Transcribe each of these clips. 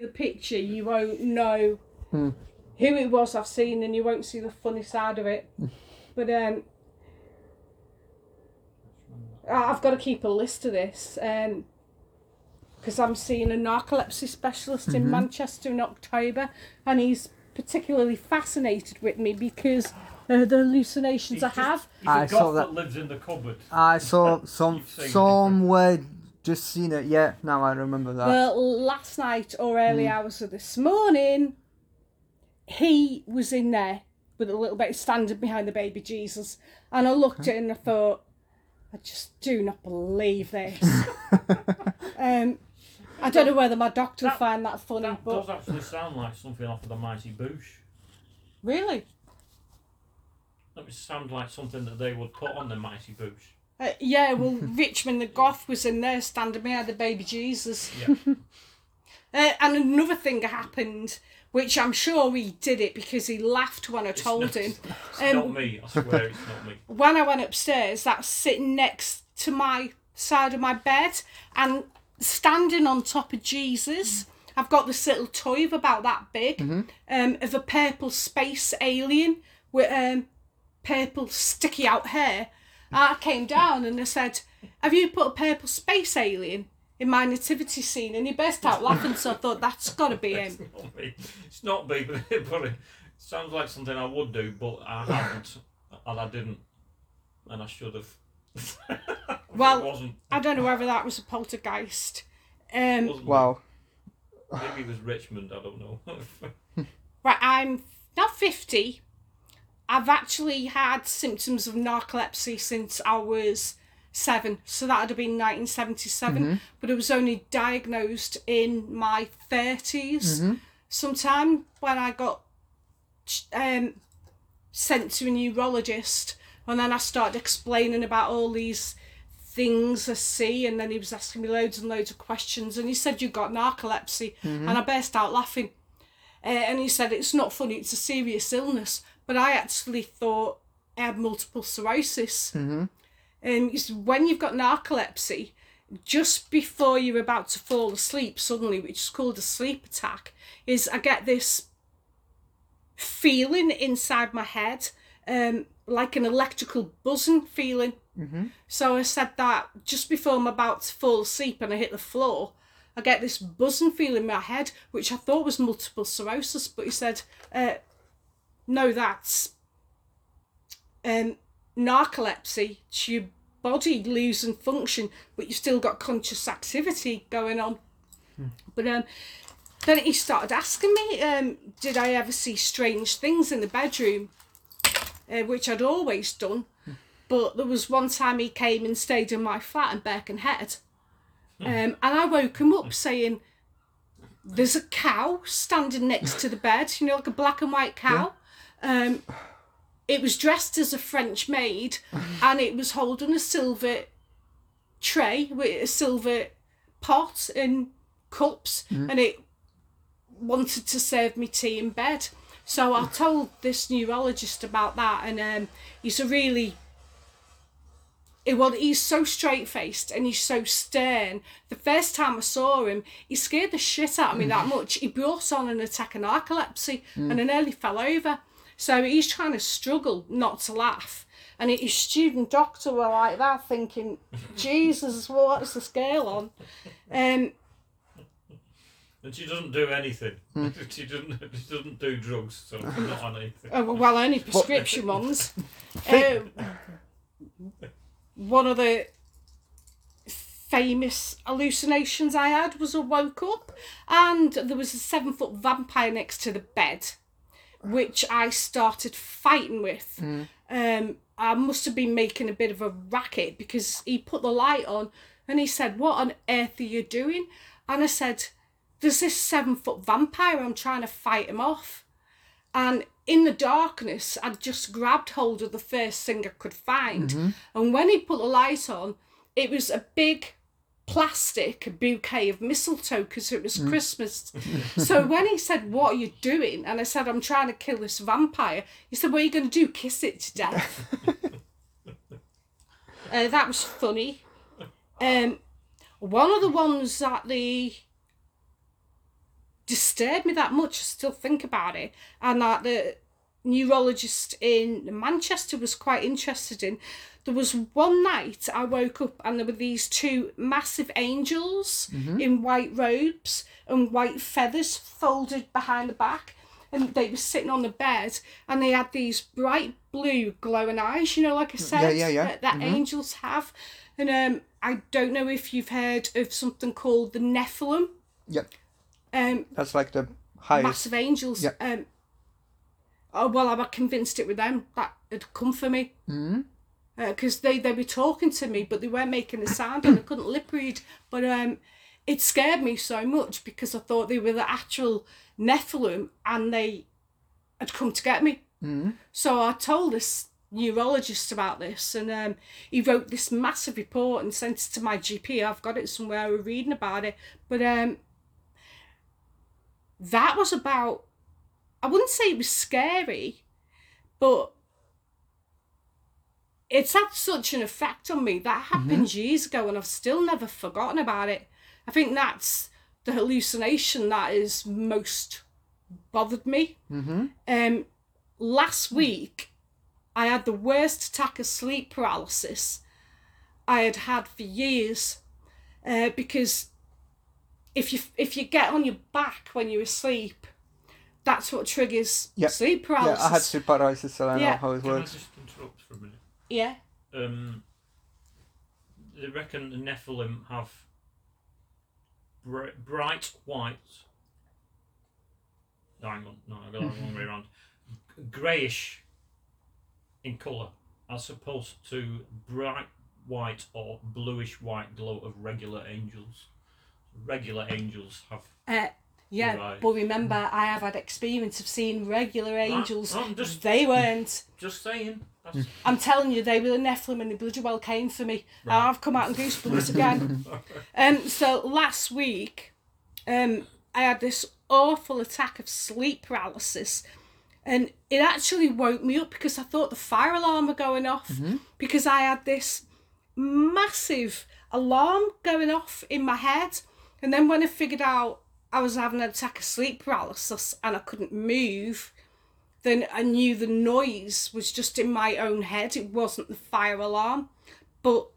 the picture, you won't know Hmm. who it was I've seen, and you won't see the funny side of it. but um, I- I've got to keep a list of this and because I'm seeing a narcolepsy specialist in Mm-hmm. Manchester in October, and he's particularly fascinated with me because uh, the hallucinations He's I just- have. He's I a saw that. that lives in the cupboard. I saw some You've seen it. somewhere just seen it. Yeah, now I remember that. Well, last night or early Mm. hours of this morning, he was in there with a little bit standing behind the baby Jesus, and I looked at it and I thought, I just do not believe this. um, I don't know whether my doctor will That- find that funny, That but does actually sound like something off of the Mighty Boosh. really, That would sound like something that they would put on the Mighty Boosh. Uh, yeah. Well, Richmond the Goth was in there standing behind the baby Jesus. Yeah. Uh, and another thing happened, which I'm sure he did it because he laughed when I It's told not- him. It's Um, not me. I swear it's not me. when I went upstairs, that's sitting next to my side of my bed and standing on top of Jesus. I've got this little toy of about that big, um, of a purple space alien with um, purple sticky out hair. I came down and I said, "Have you put a purple space alien in my nativity scene?" And he burst out laughing. So I thought that's got to be It's him. not me. It's not me, but it, but it sounds like something I would do, but I haven't, and I didn't, and I should have. Well, it wasn't. I don't know whether that was a poltergeist. It Um, wasn't wow. Maybe it was Richmond. I don't know. Right, I'm now 50. I've actually had symptoms of narcolepsy since I was seven, so that would have been 1977. But it was only diagnosed in my 30s, sometime when I got um, sent to a neurologist, and then I started explaining about all these things I see, and then he was asking me loads and loads of questions, and he said you've got narcolepsy, and I burst out laughing. Uh, and he said it's not funny, it's a serious illness. But I actually thought I had multiple sclerosis. Mhm. And said, when you've got narcolepsy, just before you're about to fall asleep suddenly, which is called a sleep attack, is I get this feeling inside my head, um, like an electrical buzzing feeling. Mm-hmm. So I said that just before I'm about to fall asleep and I hit the floor, I get this buzzing feeling in my head, which I thought was multiple sclerosis, but he said, uh, no, that's um, narcolepsy. It's your body losing function, but you've still got conscious activity going on. But um, then he started asking me, um, did I ever see strange things in the bedroom, uh, which I'd always done. But there was one time he came and stayed in my flat in Birkenhead. Um, and I woke him up saying, There's a cow standing next to the bed, you know, like a black and white cow. Um, it was dressed as a French maid and it was holding a silver tray with a silver pot and cups and it wanted to serve me tea in bed. So I told this neurologist about that and um, he's a really it, well, he's so straight faced and he's so stern. The first time I saw him, he scared the shit out of me that much. He brought on an attack of narcolepsy and I nearly fell over. So he's trying to struggle not to laugh. And his student doctor were like that, thinking, Jesus, what's this girl on? Um, and she doesn't do anything. she doesn't. She doesn't do drugs, so not on anything. Oh, well, only prescription ones. Um, one of the famous hallucinations I had was I woke up and there was a seven foot vampire next to the bed, which I started fighting with. Um, I must have been making a bit of a racket because he put the light on and he said, What on earth are you doing? And I said, There's this seven foot vampire, I'm trying to fight him off. And in the darkness, I'd just grabbed hold of the first thing I could find. And when he put the light on, it was a big plastic bouquet of mistletoe because it was Christmas. so when he said, What are you doing? And I said, I'm trying to kill this vampire, he said, What are you going to do? Kiss it to death? uh, that was funny. Um, one of the ones that the disturbed me that much. I still think about it, and that the neurologist in Manchester was quite interested in. There was one night I woke up and there were these two massive angels in white robes and white feathers folded behind the back. And they were sitting on the bed and they had these bright blue glowing eyes, you know, like I said, yeah, yeah. that, that angels have. And um, I don't know if you've heard of something called the Nephilim. Yep. Um, That's like the highest. massive angels. Yeah. Um, oh well, I'm convinced it with them that had come for me. hmm Because they they were talking to me, but they weren't making a sound, and I couldn't lip read. But um, it scared me so much because I thought they were the actual Nephilim, and they had come to get me. hmm So I told this neurologist about this, and um, he wrote this massive report and sent it to my GP. I've got it somewhere. I was reading about it, but um, that was about. I wouldn't say it was scary, but it's had such an effect on me. That happened years ago, and I've still never forgotten about it. I think that's the hallucination that is most bothered me. hmm Um, last week, I had the worst attack of sleep paralysis I had had for years, uh, because if you if you get on your back when you're asleep, that's what triggers Yeah. sleep Yeah. I had sleep paralysis, so I know Yeah. how it Can I works. just interrupt for a minute? Yeah. Um, they reckon the Nephilim have br- bright white. No, hang on. No, I got it the wrong way around. G- Greyish in colour, as opposed to bright white or bluish white glow of regular angels. Regular angels have. Uh, yeah, Right. but remember, I have had experience of seeing regular angels. I'm just- They weren't. Just saying. That's, I'm telling you, they were the Nephilim and the bloody well came for me. Right. I've come out in goosebumps again. Um, so last week, um, I had this awful attack of sleep paralysis, and it actually woke me up because I thought the fire alarm were going off because I had this massive alarm going off in my head, and then when I figured out I was having an attack of sleep paralysis and I couldn't move, then I knew the noise was just in my own head. It wasn't the fire alarm, but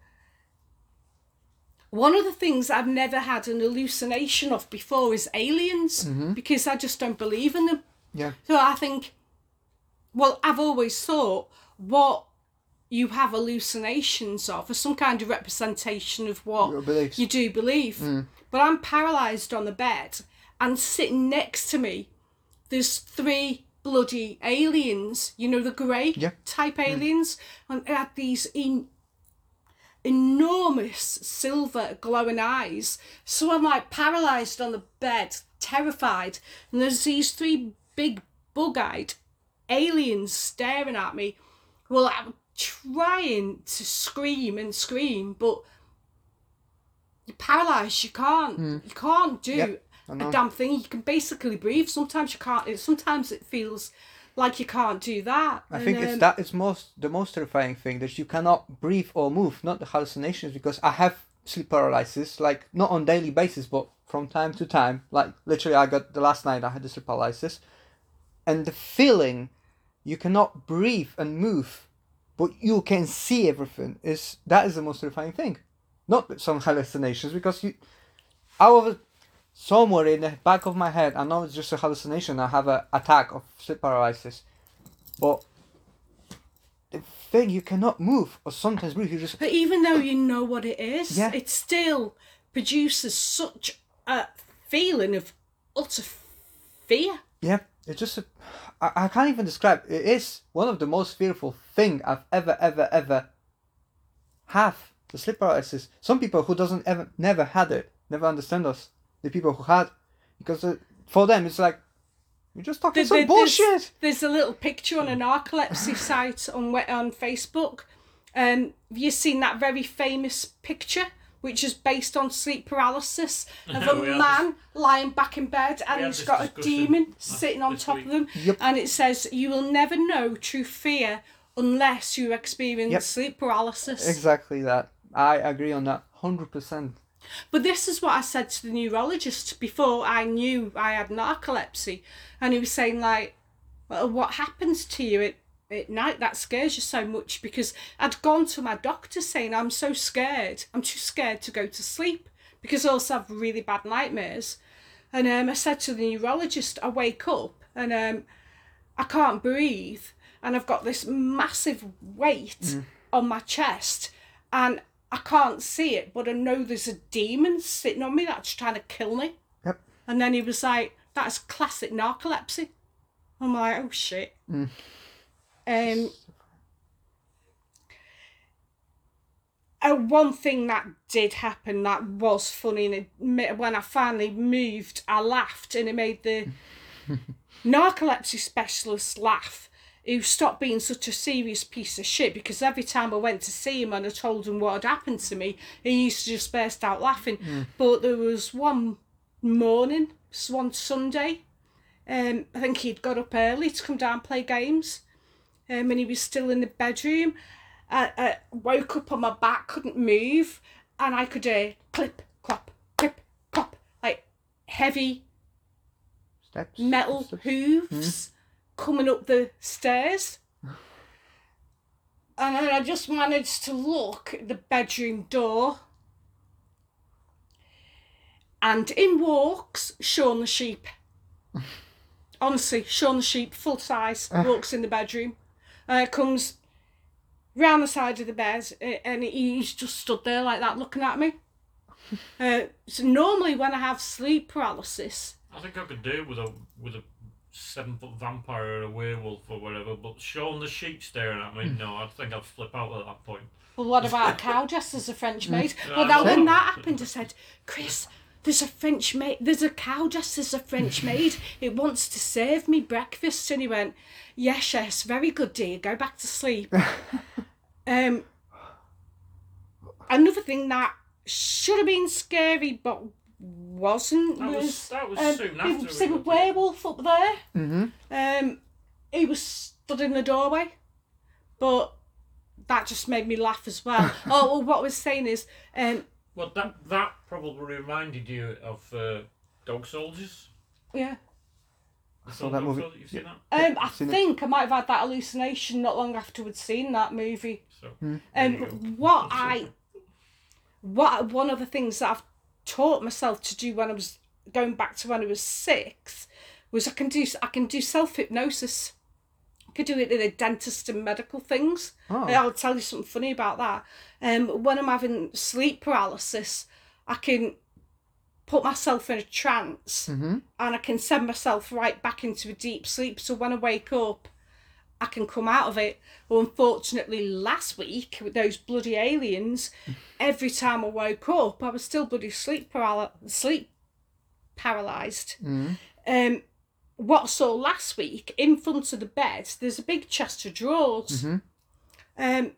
one of the things I've never had an hallucination of before is aliens mm-hmm. because I just don't believe in them. Yeah. So I think, well, I've always thought what you have hallucinations of are some kind of representation of what you do believe. Mm. But I'm paralysed on the bed, and sitting next to me, there's three bloody aliens. You know the grey Yeah. type hmm. aliens, and they had these in enormous silver glowing eyes. So I'm like paralysed on the bed, terrified, and there's these three big bug-eyed aliens staring at me. Well, I'm trying to scream and scream, but you're paralysed. You can't. You can't do Yep, a damn thing. You can basically breathe. Sometimes you can't. it- Sometimes it feels like you can't do that. I And, think it's um, that it's most the most terrifying thing that you cannot breathe or move, not the hallucinations. Because I have sleep paralysis, like not on daily basis, but from time to time. Like literally, I got the last night I had the sleep paralysis, and the feeling you cannot breathe and move, but you can see everything is that is the most terrifying thing, not some hallucinations because you, out of somewhere in the back of my head, I know it's just a hallucination. I have a attack of sleep paralysis, but the thing you cannot move or sometimes breathe. You just But even though you know what it is, Yeah. it still produces such a feeling of utter fear. yeah. It's just a, I, I can't even describe. It is one of the most fearful thing I've ever ever ever have the sleep paralysis. Some people who doesn't ever never had it never understand us. The people who had because uh, for them it's like you're just talking There- some there- there's- bullshit. There's, a little picture on a narcolepsy site on on Facebook. Um, have you seen that very famous picture, which is based on sleep paralysis of a We had man lying back in bed and he's got a demon sitting on top week. of them, Yep. and it says you will never know true fear unless you experience Yep. sleep paralysis. Exactly that. I agree on that hundred percent. But this is what I said to the neurologist before I knew I had narcolepsy. And he was saying, like, well, what happens to you at, at night that scares you so much? Because I'd gone to my doctor saying, I'm so scared. I'm too scared to go to sleep because I also have really bad nightmares. And um, I said to the neurologist, I wake up and um, I can't breathe. And I've got this massive weight on my chest. And I can't see it, but I know there's a demon sitting on me that's trying to kill me. Yep. And then he was like, that's classic narcolepsy. I'm like, oh shit. Mm. Um, uh, one thing that did happen that was funny, and it, when I finally moved, I laughed, and it made the narcolepsy specialist laugh. Who stopped being such a serious piece of shit because every time I went to see him and I told him what had happened to me, he used to just burst out laughing. But there was one morning, one Sunday, um, I think he'd got up early to come down and play games, um, and he was still in the bedroom. I, I woke up on my back, couldn't move, and I could hear clip, clop, clip, clop, like heavy Steps. metal Steps. hooves coming up the stairs. And then I just managed to look at the bedroom door. And in walks Shaun the sheep. Honestly, Shaun the sheep, full size, walks in the bedroom. Uh, comes round the side of the bed uh, and he's just stood there like that looking at me. Uh, so normally when I have sleep paralysis, I think I could do with a with a seven foot vampire or a werewolf or whatever, but Shaun the sheep staring at me, no, I think I'd flip out at that point. Well, what about a cow dressed as a French maid? Yeah, well, I that, when that happened, I said, Chris, there's a French maid, there's a cow dressed as a French maid. It wants to serve me breakfast. And he went, yes, yes, very good, dear. Go back to sleep. um, another thing that should have been scary but wasn't That was- was, that was um, soon there after was we a werewolf up there. Mm-hmm. Um, he was stood in the doorway, but that just made me laugh as well. oh, well, what I was saying is, um, Well, that that probably reminded you of uh, Dog Soldiers. yeah, I saw that movie. You've seen that? um, I seen it. think I might have had that hallucination not long after we'd seen that movie. So, there Um, what I, what one of the things that I've taught myself to do when I was going back to when I was six was I can do I can do self hypnosis. I could do it in a dentist and medical things. Oh. I'll tell you something funny about that. Um, when I'm having sleep paralysis, I can put myself in a trance Mm-hmm. and I can send myself right back into a deep sleep. So when I wake up, I can come out of it. Well, unfortunately, last week with those bloody aliens, every time I woke up, I was still bloody sleep paral- sleep paralyzed. Mm-hmm. Um, what I saw last week in front of the bed, there's a big chest of drawers. Mhm. Um,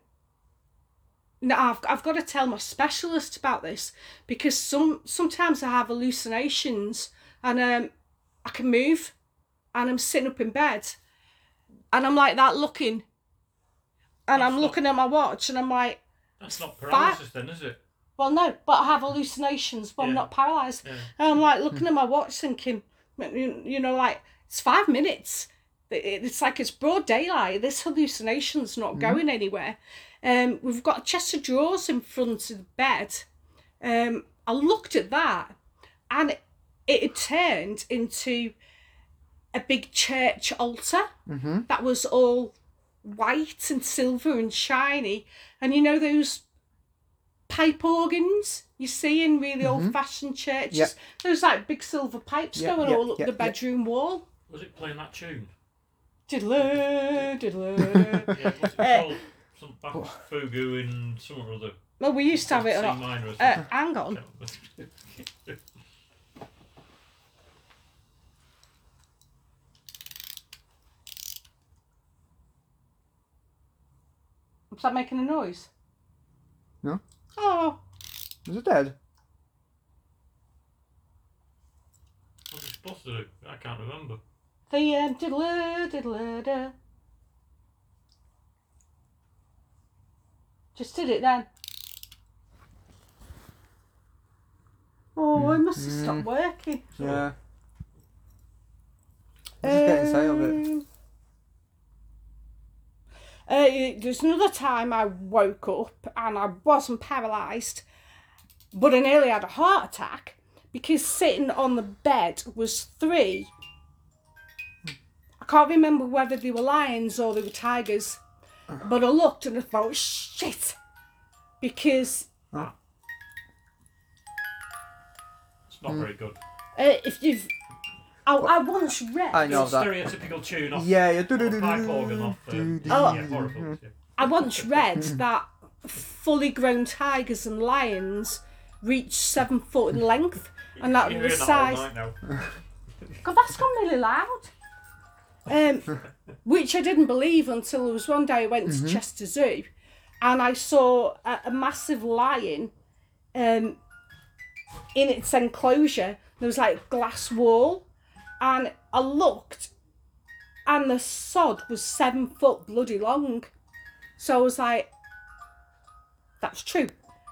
now I've, I've got to tell my specialist about this because some sometimes I have hallucinations and um, I can move and I'm sitting up in bed and I'm like that looking and I'm That's looking at my watch and I'm like, That's not paralysis then, is it? well, no, but I have hallucinations, but I'm not paralyzed. Yeah. And I'm like looking at my watch, thinking, you know, like it's five minutes. It's like it's broad daylight. This hallucination's not going anywhere. Um, we've got a chest of drawers in front of the bed. Um, I looked at that, and it, it had turned into a big church altar Mm-hmm. that was all white and silver and shiny. And you know those pipe organs you see in really old fashioned churches? Yeah. Those like big silver pipes Yeah, going yeah, all up yeah, the yeah. bedroom wall. Was it playing that tune? Diddler, diddler. Yeah, what's it Uh. Some Bach fugue in some or other. well, we used to have it C on. minor Uh, hang on. Was that making a noise? No. Oh, Is it dead? What's it supposed to do? I can't remember. the um, diddler, diddler, da. Just did it then. Oh, I must have stopped working. Yeah. I just get inside of it. Uh, there's another time I woke up and I wasn't paralysed, but I nearly had a heart attack because sitting on the bed was three. I can't remember whether they were lions or they were tigers, but I looked and I thought, shit, because It's not very good. uh, if you've. I, I once read. I know that. stereotypical tune off. Yeah, yeah. off pipe organ off. Uh, Oh. yeah, horrible. Yeah. I once read that fully grown tigers and lions reach seven foot in length, and that You're the hearing that all size. night. God, that's gone really loud. Um, which I didn't believe until there was one day I went to Chester Zoo, and I saw a, a massive lion, um, in its enclosure. There was like a glass wall, and I looked, and the sod was seven foot bloody long. So I was like, that's true.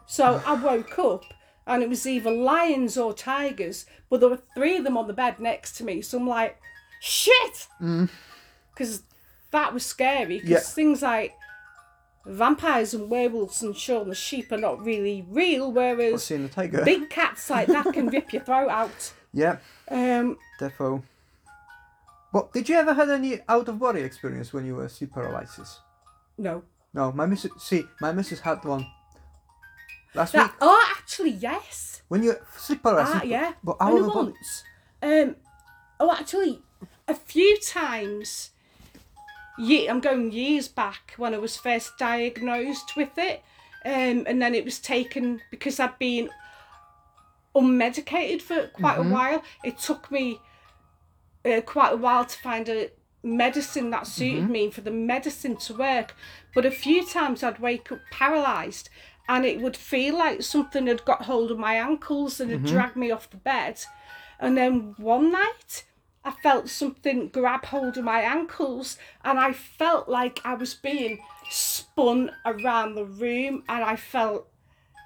So I woke up and it was either lions or tigers, but there were three of them on the bed next to me. So I'm like, shit! Mm. Because that was scary. Because Yeah. things like vampires and werewolves and Shaun the sheep are not really real, whereas Seeing the tiger. big cats like that can rip your throat out. Yeah, Um, defo. But did you ever had any out of body experience when you were sleep paralysis? no. No, my missus. See, my missus had one. Last week oh, actually, yes. when you sleep paralysis. Ah, yeah. But out Only body. once. Um, oh, actually, a few times. Yeah, I'm going years back when I was first diagnosed with it, um, and then it was taken because I'd been unmedicated for quite Mm-hmm. a while. It took me uh, quite a while to find a medicine that suited Mm-hmm. me for the medicine to work. But a few times I'd wake up paralysed and it would feel like something had got hold of my ankles and had Mm-hmm. dragged me off the bed. And then one night I felt something grab hold of my ankles and I felt like I was being spun around the room and I felt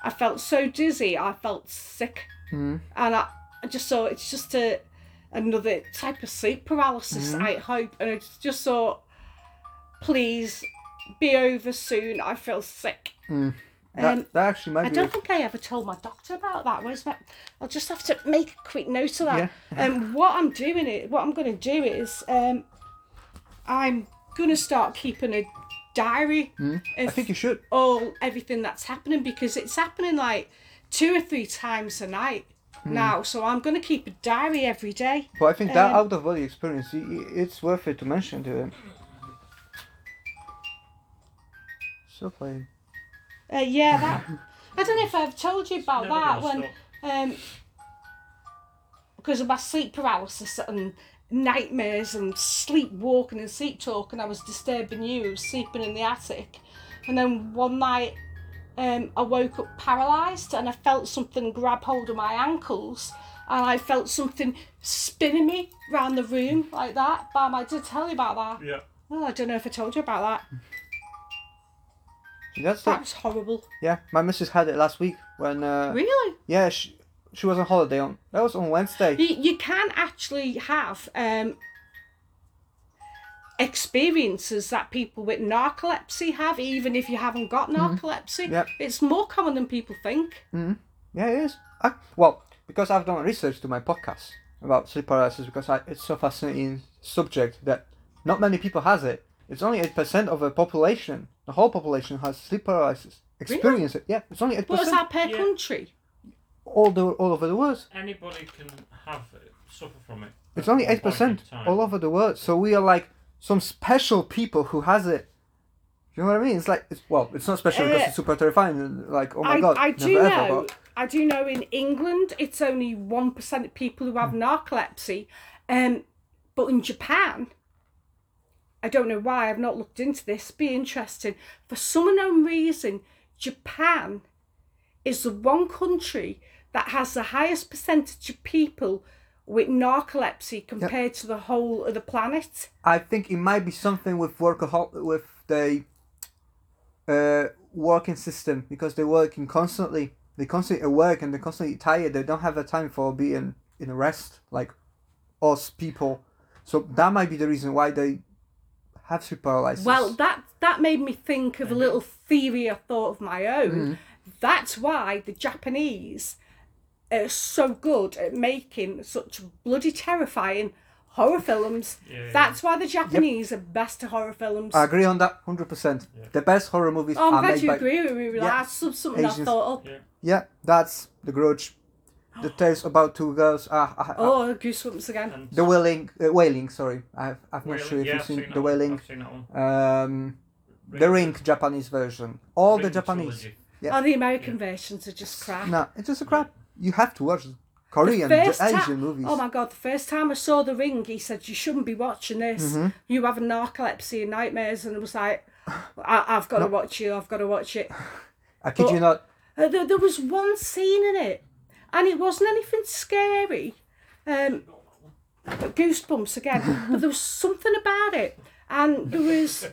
I felt so dizzy, I felt sick. Mm. And I, just thought it's just a another type of sleep paralysis, I hope. And I just thought, please be over soon. I feel sick. That, Um, that actually might I don't think I ever told my doctor about that. Where's that? I'll just have to make a quick note of that. Yeah. Um, what I'm doing it, what I'm going to do is, um, I'm going to start keeping a diary. I think you should. all everything that's happening because it's happening like two or three times a night Hmm. now. So I'm going to keep a diary every day. But I think that Um, out of body experience, i- i- it's worth it to mention to him. So playing. Uh, yeah, that. I don't know if I've told you about Never that gonna when um because of my sleep paralysis and nightmares and sleepwalking and sleep talking, I was disturbing you. Sleeping in the attic, and then one night, um, I woke up paralysed and I felt something grab hold of my ankles, and I felt something spinning me round the room like that. Bam! I did tell you about that. Yeah. Oh, I don't know if I told you about that. That's That was horrible. yeah, my missus had it last week when, uh, Really? yeah, she, she was on holiday on, that was on Wednesday. You, you can actually have um, experiences that people with narcolepsy have, even if you haven't got mm-hmm. narcolepsy. Yep. It's more common than people think. Mm-hmm. Yeah, it is. I, well, because I've done research to my podcast about sleep paralysis, because I, it's so fascinating subject that not many people has it. It's only eight percent of the population, the whole population has sleep paralysis. Experience it. Yeah, it's only eight What was percent. that per Yeah. country? All the all over the world. Anybody can have it, suffer from it. It's only eight point percent all over the world. So we are like some special people who has it. You know what I mean? It's like it's, well, it's not special because Uh, it's super terrifying. Like oh my I, god, I never do ever. know. But I do know in England it's only one percent of people who Hmm. have narcolepsy, um, but in Japan, I don't know why I've not looked into this. Be interesting. For some unknown reason, Japan is the one country that has the highest percentage of people with narcolepsy compared to the whole of the planet. I think it might be something with workahol with the uh, working system because they're working constantly they constantly at work and they're constantly tired. They don't have the time for being in rest like us people. So that might be the reason why they have sleep paralysis. Well, that that made me think of a little theory I thought of my own. Mm. That's why the Japanese are so good at making such bloody terrifying horror films. Yeah. That's why the Japanese are best at horror films. I agree on that hundred percent. The best horror movies oh, I'm glad you by agree with me. Yeah. That's some- something I thought up. Yeah. yeah. That's The Grudge. The tales about two girls. Ah, ah, ah, Oh, goosebumps again. And the Wailing. Uh, Wailing. Sorry, I've, I'm not sure if yeah, you've I've seen The one. Wailing. I've seen that one. Um, the Ring Japanese version. All the Japanese. trilogy. Yeah. Oh, the American versions are just crap. No, it's just a crap. You have to watch Korean, Asian movies. Oh my god, the first time I saw The Ring, he said, You shouldn't be watching this. Mm-hmm. You have narcolepsy and nightmares. And I was like, I- I've got to watch it, I've got to watch it. I kid but- you not. Uh, there, there was one scene in it, and it wasn't anything scary. Um, goosebumps again, but there was something about it. And there was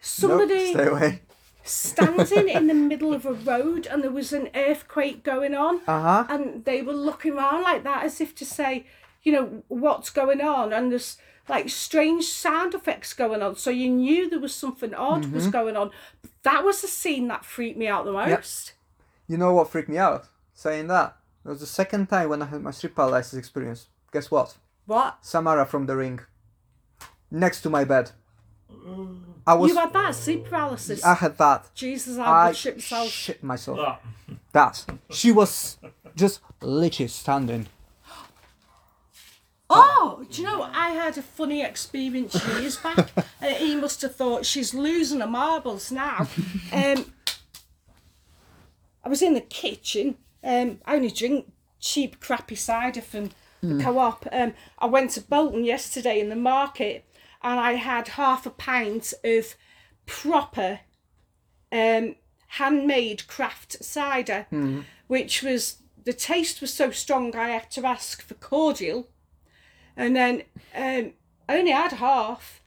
somebody Nope, stay away. Standing in the middle of a road, and there was an earthquake going on. Uh huh. and they were looking around like that as if to say, you know, what's going on? And there's like strange sound effects going on. So you knew there was something odd Mm-hmm. was going on. That was the scene that freaked me out the most. You know what freaked me out? Saying that. It was the second time when I had my sleep paralysis experience. Guess what? What? Samara from The Ring. Next to my bed. I was. you had that sleep paralysis. I had that. Jesus, I I would shit myself. shit myself. That. That. She was just literally standing. Oh, do you know? I had a funny experience years back. uh, he must have thought she's losing her marbles now. Um, I was in the kitchen. Um, I only drink cheap, crappy cider from the co-op. Um, I went to Bolton yesterday in the market, and I had half a pint of proper um, handmade craft cider, which was the taste was so strong I had to ask for cordial and then um, I only had half.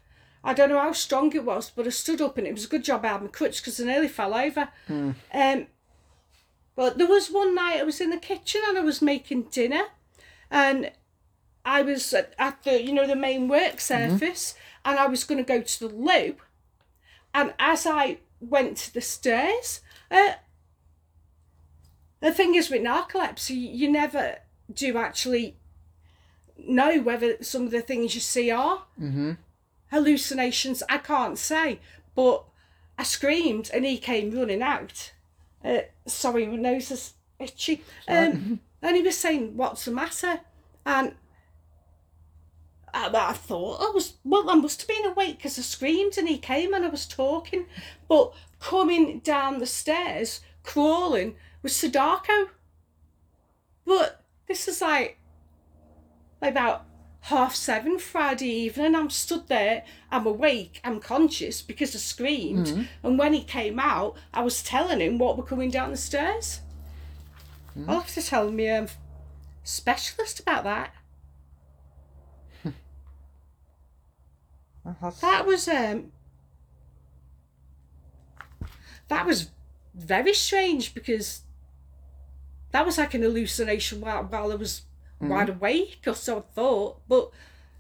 I don't know how strong it was, but I stood up and it was a good job I had my crutch because I nearly fell over. Um, but there was one night I was in the kitchen and I was making dinner, and I was at, at the you know the main work surface, and I was going to go to the loo, and as I went to the stairs, uh, the thing is with narcolepsy, you never do actually know whether some of the things you see are hallucinations. I can't say, but I screamed and he came running out. Uh, sorry, my nose is itchy. Um, and he was saying, "What's the matter?" And I, I thought I was well. I must have been awake because I screamed and he came and I was talking, but coming down the stairs, crawling was Sadako. But this is like like about half seven Friday evening. I'm stood there, I'm awake, I'm conscious because I screamed. And when he came out, I was telling him what were coming down the stairs. I'll have to tell me um, specialist about that. That's- That was um that was very strange because that was like an hallucination while, while I was mm-hmm. wide awake or so I thought. But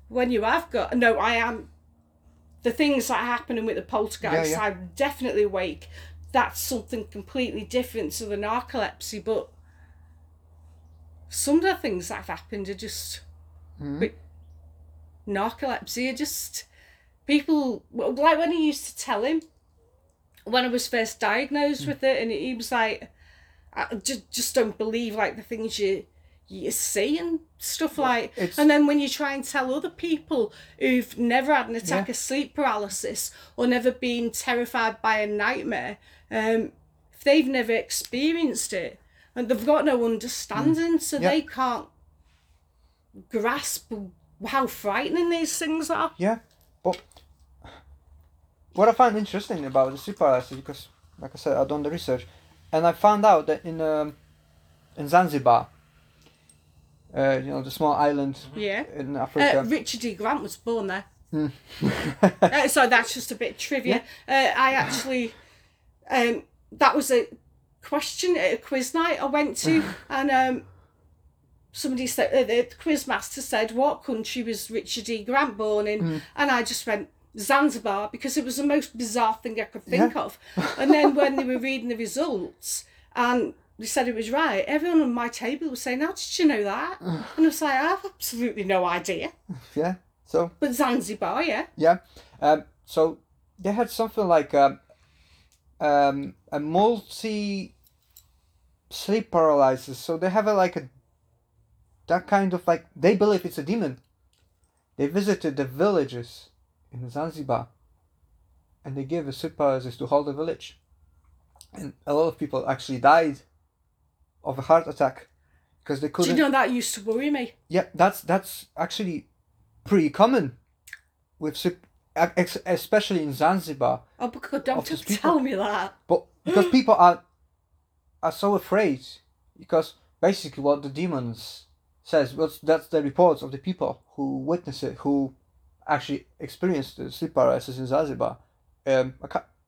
when you have got no, I am the things that are happening with the poltergeist, Yeah, yeah. I'm definitely awake. That's something completely different to the narcolepsy, but some of the things that have happened are just mm-hmm. with narcolepsy are just people like when he used to tell him when I was first diagnosed with it, and he was like, "I just just don't believe like the things you you see and stuff like." it's- And then when you try and tell other people who've never had an attack Yeah. of sleep paralysis or never been terrified by a nightmare, um, if they've never experienced it and they've got no understanding, so Mm. Yeah. they can't grasp how frightening these things are. Yeah, what I find interesting about the sleep paralysis because, like I said, I've done the research, and I found out that in um, in Zanzibar, uh, you know, the small island Yeah. in Uh, Africa. Richard E. Grant was born there. uh, so that's just a bit trivia. Uh, I actually, um, that was a question at a quiz night I went to, and um, somebody said uh, the quiz master said what country was Richard E. Grant born in, Hmm. and I just went Zanzibar because it was the most bizarre thing I could think of. And then when they were reading the results and they said it was right, everyone on my table was saying, "How did you know that?" and I was like, "I have absolutely no idea." Yeah. So But Zanzibar, yeah. yeah. Um, so they had something like um, um, a multi sleep paralysis. So they have a like a that kind of like they believe it's a demon. They visited the villages in Zanzibar, and they gave a paralysis to hold the village, and a lot of people actually died of a heart attack because they couldn't. Do you know that used to worry me? Yeah, that's that's actually pretty common with especially in Zanzibar. Oh, because don't these tell me that. But because people are are so afraid because basically what the demons says well that's the reports of the people who witness it who actually experienced sleep paralysis in Zanzibar. Um,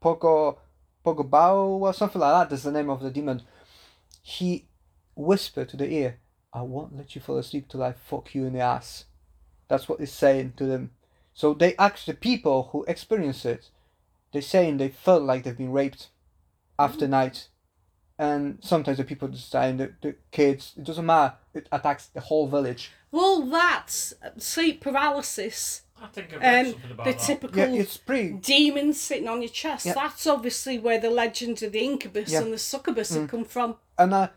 Pogo Pogobao or something like that. That's the name of the demon. He whispered to the ear, "I won't let you fall asleep till I fuck you in the ass." That's what he's saying to them. So they actually people who experience it, They're saying they felt like they've been raped after night. And sometimes the people just dying, the, the kids, it doesn't matter. It attacks the whole village. Well, that's sleep paralysis. I think I've read Um, something about the that. typical Yeah, it's pretty. demon sitting on your chest. Yeah. That's obviously where the legend of the incubus Yeah. Mm. and the succubus have come from. And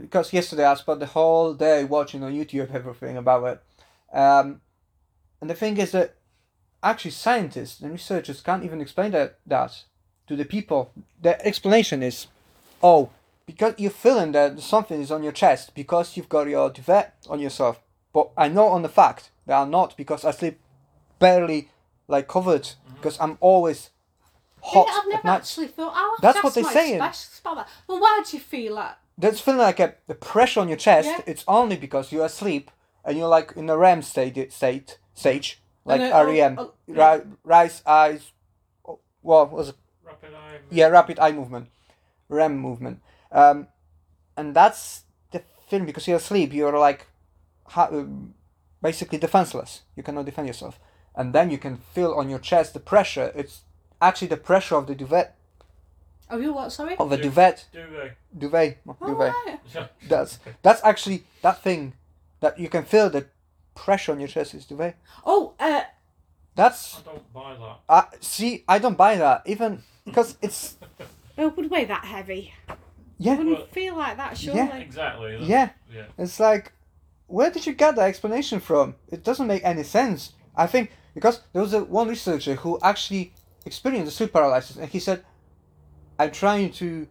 because yesterday I spent the whole day watching on YouTube everything about it. Um, and the thing is that actually scientists and researchers can't even explain that, that to the people. The explanation is, oh, because you're feeling that something is on your chest because you've got your duvet on yourself. But I know on the fact that I'm not because I sleep barely like covered because I'm always hot yeah, I've at never night. actually thought. I'll That's what they're saying. specialist about that. Well, why do you feel that? That's feeling like a the pressure on your chest. Yeah. It's only because you're asleep and you're like in a REM state state stage, like And, REM, oh, oh, Ri- rise eyes. oh, What was it? Rapid eye. Yeah, rapid eye movement, REM movement. Um, and that's the thing because you're asleep. You're like, ha- basically defenseless. You cannot defend yourself, and then you can feel on your chest the pressure. It's actually the pressure of the duvet Oh, you what? Sorry. of the Do- duvet Do duvet Oh, duvet. right. That's that's actually that thing that you can feel the pressure on your chest is duvet. Oh, uh, That's I don't buy that. uh, see, I don't buy that even because it's it would weigh that heavy. yeah, Wouldn't Well- feel like that, surely. Yeah. Exactly. that's- yeah. Yeah. It's like, where did you get that explanation from? It doesn't make any sense. I think because there was a one researcher who actually experienced sleep paralysis, and he said, "I'm trying to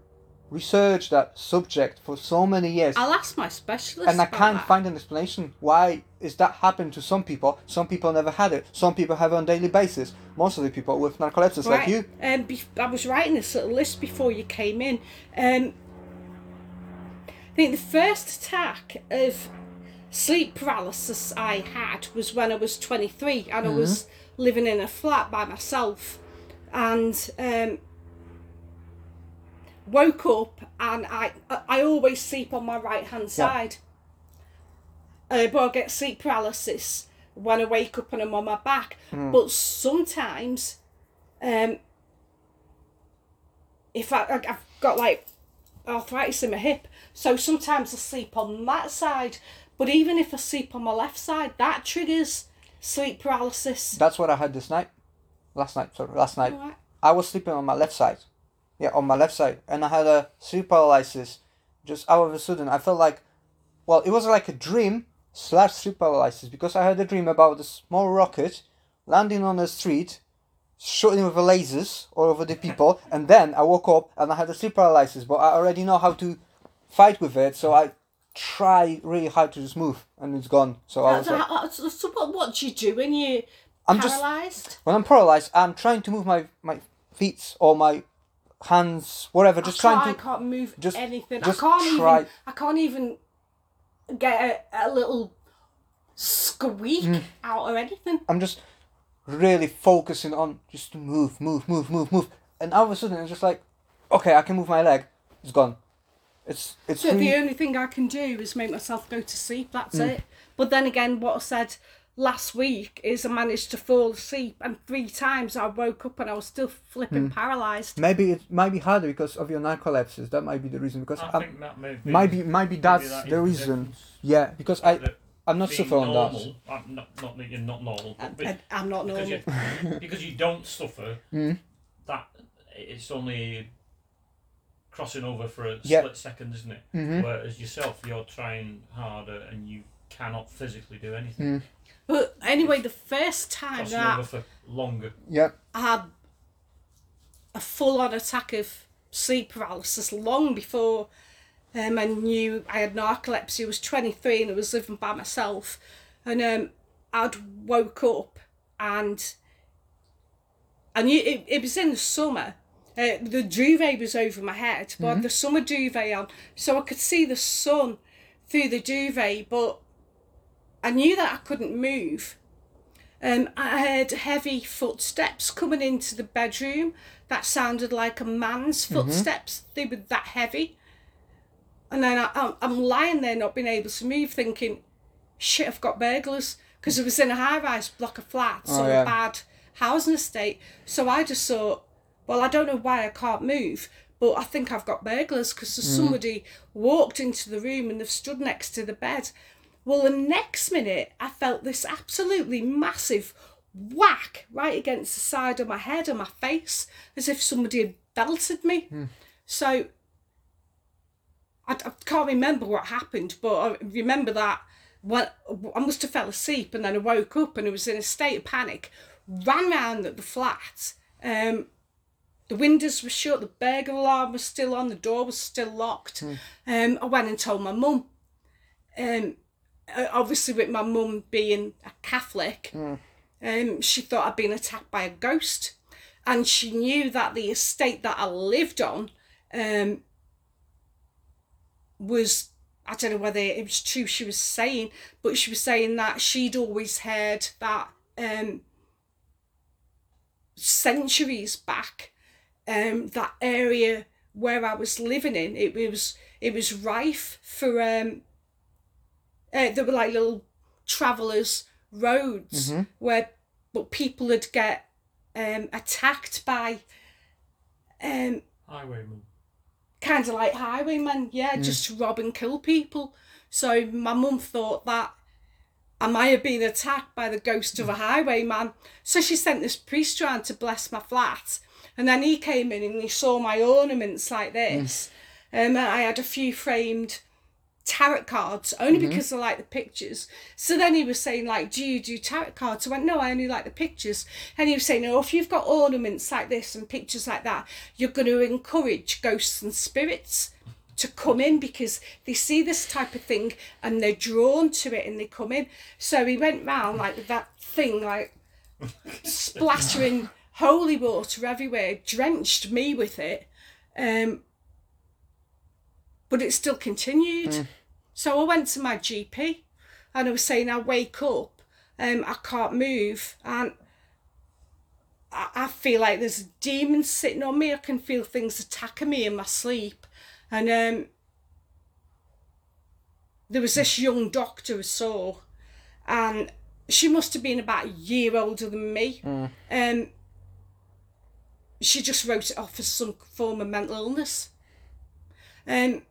research that subject for so many years." I'll ask my specialist. and I can't that. find an explanation why is that happened to some people. Some people never had it. Some people have it on daily basis. Most of the people with narcolepsy, like you, Um, be- I was writing this little list before you came in. Um, I think the first attack of sleep paralysis I had was when I was 23 and I was Mm-hmm. living in a flat by myself and um, woke up and I, I always sleep on my right hand side. Uh, but I get sleep paralysis when I wake up and I'm on my back. Hmm. But sometimes um, if I, I've got like arthritis in my hip, so sometimes I sleep on that side. But even if I sleep on my left side, that triggers sleep paralysis. that's what I had this night. Last night, sorry, last night. Alright. I was sleeping on my left side. Yeah, on my left side. And I had a sleep paralysis. Just out of a sudden, I felt like, well, it was like a dream slash sleep paralysis because I had a dream about a small rocket landing on a street, shooting with the lasers all over the people. and then I woke up and I had a sleep paralysis, but I already know how to fight with it. So I try really hard to just move and it's gone. So I was like, uh, so, what, what do you do when you're I'm just paralysed? when I'm paralyzed, I'm trying to move my my feet or my hands, whatever. Just I trying I can't move just- anything. just I can't try- even. I can't even get a, a little squeak Mm. out or anything. I'm just really focusing on just to move, move, move, move, move, and all of a sudden it's just like, okay, I can move my leg, it's gone. It's it's So really, the only thing I can do is make myself go to sleep. That's Mm. it. But then again, what I said last week is I managed to fall asleep, and three times I woke up and I was still Mm. flipping paralysed. maybe it might be harder because of your narcolepsy. That might be the reason. Because I um, think that may be, might be might be maybe that's that is the reason. difference. Yeah, because I. I'm not being suffer on that. I'm not, not that you're not normal, but I, be- I, I'm not because, you, because you don't suffer, Mm. that it's only crossing over for a Yeah. split second, isn't it? Mhm. Whereas yourself, you're trying harder and you cannot physically do anything. Mm. But anyway, the first time Crossing that over for longer. Yeah. I had a full on attack of sleep paralysis long before um, I knew I had narcolepsy. I was 23 and I was living by myself. And um, I'd woke up and I knew it, it was in the summer. Uh, the duvet was over my head, but I had the summer duvet on, so I could see the sun through the duvet, but I knew that I couldn't move. Um, I heard heavy footsteps coming into the bedroom that sounded like a man's footsteps. They were that heavy. And then I, I'm, I'm lying there not being able to move, thinking, shit, I've got burglars. Because it was in a high rise block of flats Oh, or yeah. a bad housing estate. So I just thought, well, I don't know why I can't move, but I think I've got burglars because somebody walked into the room and they've stood next to the bed. Well, the next minute, I felt this absolutely massive whack right against the side of my head and my face, as if somebody had belted me. So I, I can't remember what happened, but I remember that when I must have fell asleep and then I woke up and I was in a state of panic, ran round the flat. Um, the windows were shut, the burglar alarm was still on, the door was still locked. Um, I went and told my mum. Um, obviously, with my mum being a Catholic, um, she thought I'd been attacked by a ghost, and she knew that the estate that I lived on, um, was I don't know whether it was true she was saying, but she was saying that she'd always heard that um, centuries back, um, that area where I was living in, it was it was rife for um, uh, there were like little travellers roads where but people would get um, attacked by um, Highwayman. kind of like highwaymen, yeah, just rob and kill people. So my mum thought that I might have been attacked by the ghost of a highwayman. So she sent this priest round to bless my flat. And then he came in and he saw my ornaments like this. Um, and I had a few framed tarot cards only because I like the pictures. So then he was saying like, "Do you do tarot cards?" I went, "No, I only like the pictures." And he was saying, "Oh, if you've got ornaments like this and pictures like that, you're going to encourage ghosts and spirits." To come in because they see this type of thing and they're drawn to it and they come in. So he went round like that thing, like splattering holy water everywhere, drenched me with it. Um, but it still continued. So I went to my GP and I was saying I wake up, um, I can't move and I, I feel like there's a demon sitting on me. I can feel things attacking me in my sleep. And um, there was this young doctor I saw and she must have been about a year older than me. Um, she just wrote it off as some form of mental illness. Um,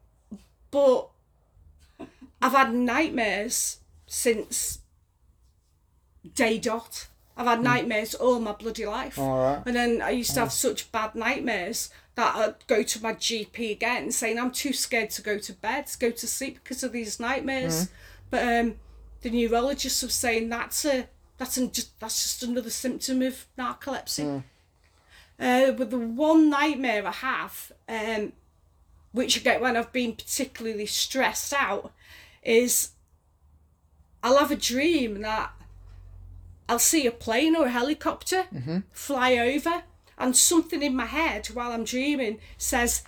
but I've had nightmares since day dot. I've had nightmares all my bloody life. All right. And then I used to have such bad nightmares that I'd go to my GP again saying I'm too scared to go to bed, to go to sleep because of these nightmares. But um, the neurologist was saying that's a that's a, just that's just another symptom of narcolepsy. Uh, but the one nightmare I have, um, which I get when I've been particularly stressed out, is I'll have a dream that I'll see a plane or a helicopter fly over, and something in my head while I'm dreaming says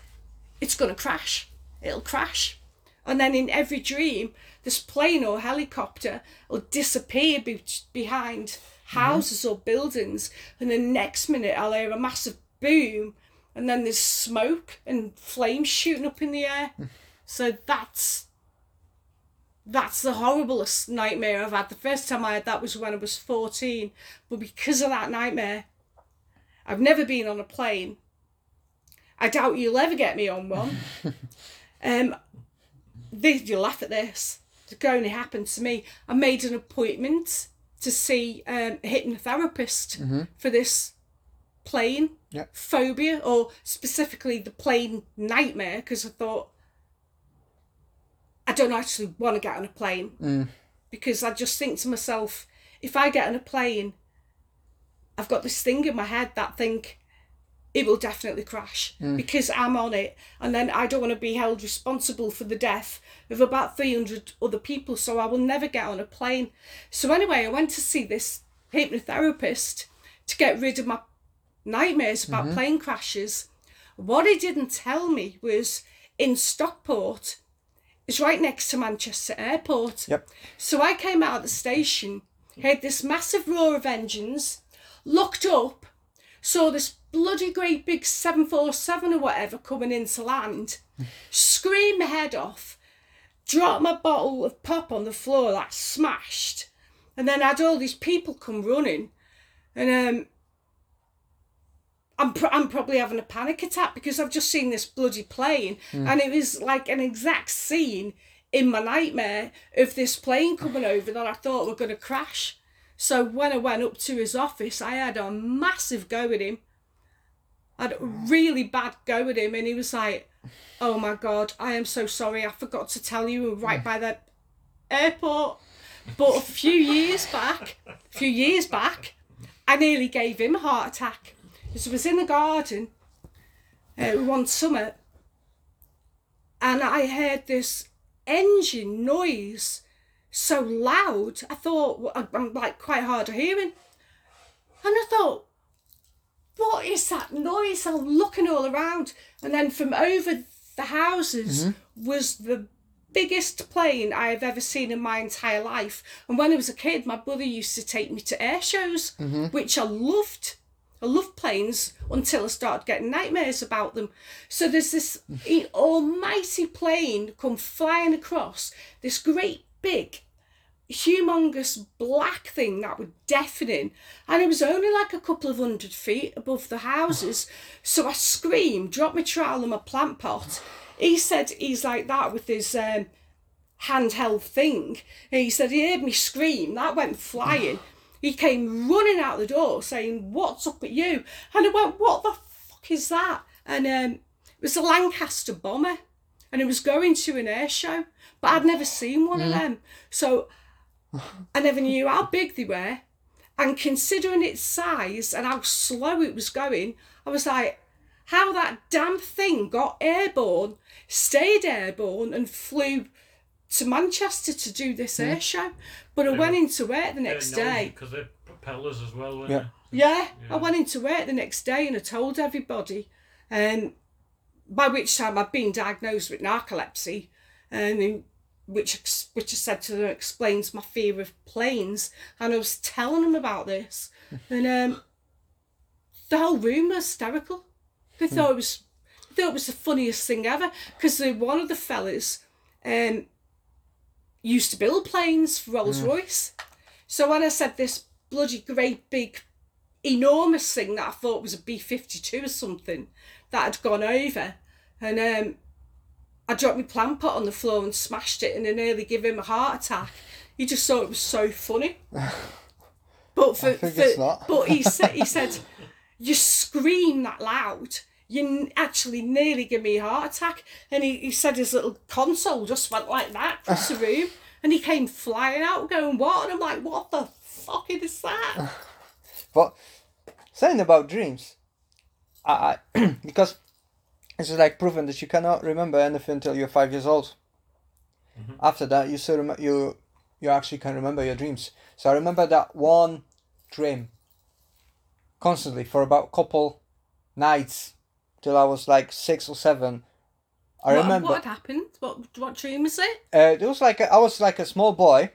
it's going to crash. It'll crash. And then in every dream, this plane or helicopter will disappear be- behind houses or buildings, and the next minute I'll hear a massive boom, and then there's smoke and flames shooting up in the air. so that's that's the horriblest nightmare I've had. The first time I had that was when I was 14. But because of that nightmare, I've never been on a plane. I doubt you'll ever get me on one. um, this, you laugh at this. It only happened to me. I made an appointment to see um, a hypnotherapist for this plane Yeah. phobia, or specifically the plane nightmare, because I thought I don't actually want to get on a plane. Because I just think to myself, if I get on a plane, I've got this thing in my head that think it will definitely crash because I'm on it, and then I don't want to be held responsible for the death of about 300 other people, so I will never get on a plane. So, anyway, I went to see this hypnotherapist to get rid of my nightmares about mm-hmm. plane crashes. What he didn't tell me was in Stockport, it's right next to Manchester Airport. Yep. So I came out of the station, heard this massive roar of engines, looked up, saw this bloody great big 747 or whatever coming into land, scream my head off, drop my bottle of pop on the floor that smashed, and then had all these people come running. And um, I'm, pr- I'm probably having a panic attack because I've just seen this bloody plane and it was like an exact scene in my nightmare of this plane coming over that I thought were going to crash. So when I went up to his office, I had a massive go at him. I had a really bad go at him, and he was like, "Oh my god, I am so sorry. I forgot to tell you. Right by the airport." But a few years back, a few years back, I nearly gave him a heart attack. Because I was in the garden uh, one summer, and I heard this engine noise so loud. I thought well, I'm like quite hard of hearing, and I thought, what is that noise? I'm looking all around, and then from over the houses mm-hmm. was the biggest plane I have ever seen in my entire life. And when I was a kid, my brother used to take me to air shows, mm-hmm. which I loved. I loved planes until I started getting nightmares about them. So there's this almighty plane come flying across this great big humongous black thing that was deafening and it was only like a couple of hundred feet above the houses. So i screamed dropped my trowel and my plant pot. He said he's like that with his um, handheld thing. And he said he heard me scream that went flying. He came running out the door saying what's up at you? And i went what the fuck is that? And um, it was a lancaster bomber. And it was going to an air show but i'd never seen one of them. So I never knew how big they were. And considering its size and how slow it was going, I was like, how that damn thing got airborne, stayed airborne, and flew to Manchester to do this air show. But I went into work the next day. because they're propellers as well. weren't Yeah. they? Yeah, Yeah. I went into work the next day and I told everybody. Um, by which time I'd been diagnosed with narcolepsy, and in- which which I said to them explains my fear of planes. And I was telling them about this, and um, the whole room was hysterical. They thought it was, they thought it was the funniest thing ever because one of the fellas, um, used to build planes for Rolls Royce. So when I said this bloody great big enormous thing that I thought was a B fifty two or something that had gone over, and um, I dropped my plant pot on the floor and smashed it, and I nearly gave him a heart attack. He just thought it was so funny. But for, for but he said he said you scream that loud. You actually nearly give me a heart attack. And he, he said his little console just went like that across the room. And he came flying out going, What? And I'm like, What the fuck is that? But saying about dreams, I, I because it's like proven that you cannot remember anything until you're five years old. After that, you still rem- you you actually can remember your dreams. So I remember that one dream constantly for about a couple nights till I was like six or seven. I what, remember what had happened? What what dream was it? uh, it was like a, I was like a small boy.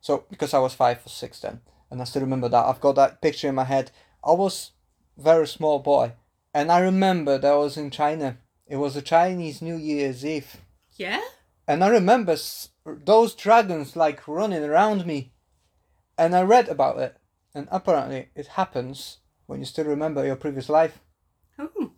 So because I was five or six then, and I still remember that I've got that picture in my head. I was very small boy, and I remember that I was in China. It was a Chinese New Year's Eve, Yeah? and I remember s- those dragons like running around me, and I read about it, and apparently it happens when you still remember your previous life. Oh,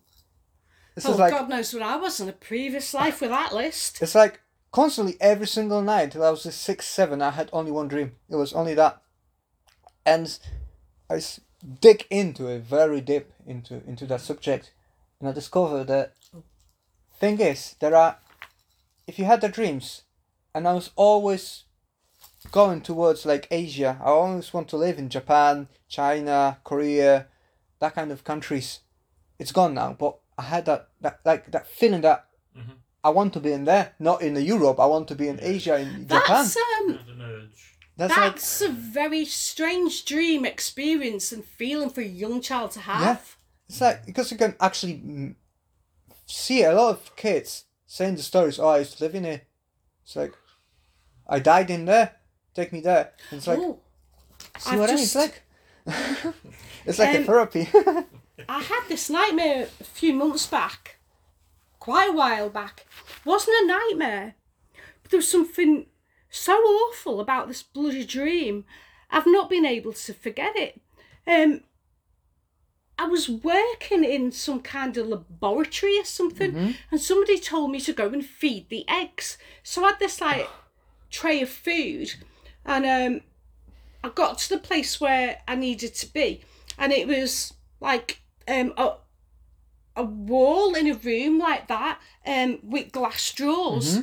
This oh like God knows what I was in a previous life with that list. It's like constantly every single night till I was six, seven, I had only one dream. It was only that. And I dig into it very deep into into that subject and I discovered that thing is there are if you had the dreams and I was always going towards like Asia, I always want to live in Japan, China, Korea, that kind of countries. It's gone now, but I had that, that like that feeling that Mhm. I want to be in there, not in the Europe. I want to be in Asia, in Japan. That's um Urge. That's, like a very strange dream experience and feeling for a young child to have. Yeah. it's like because you can actually see a lot of kids saying the stories. Oh, I used to live in here. It's like I died in there. Take me there. And it's like Oh, see I've what I mean? It's like it's like a Um, therapy. I had this nightmare a few months back, quite a while back. Wasn't a nightmare, but there was something so awful about this bloody dream. I've not been able to forget it. Um, I was working in some kind of laboratory or something, and somebody told me to go and feed the eggs. So I had this like tray of food, and um, I got to the place where I needed to be, and it was like um a, a wall in a room like that um with glass drawers.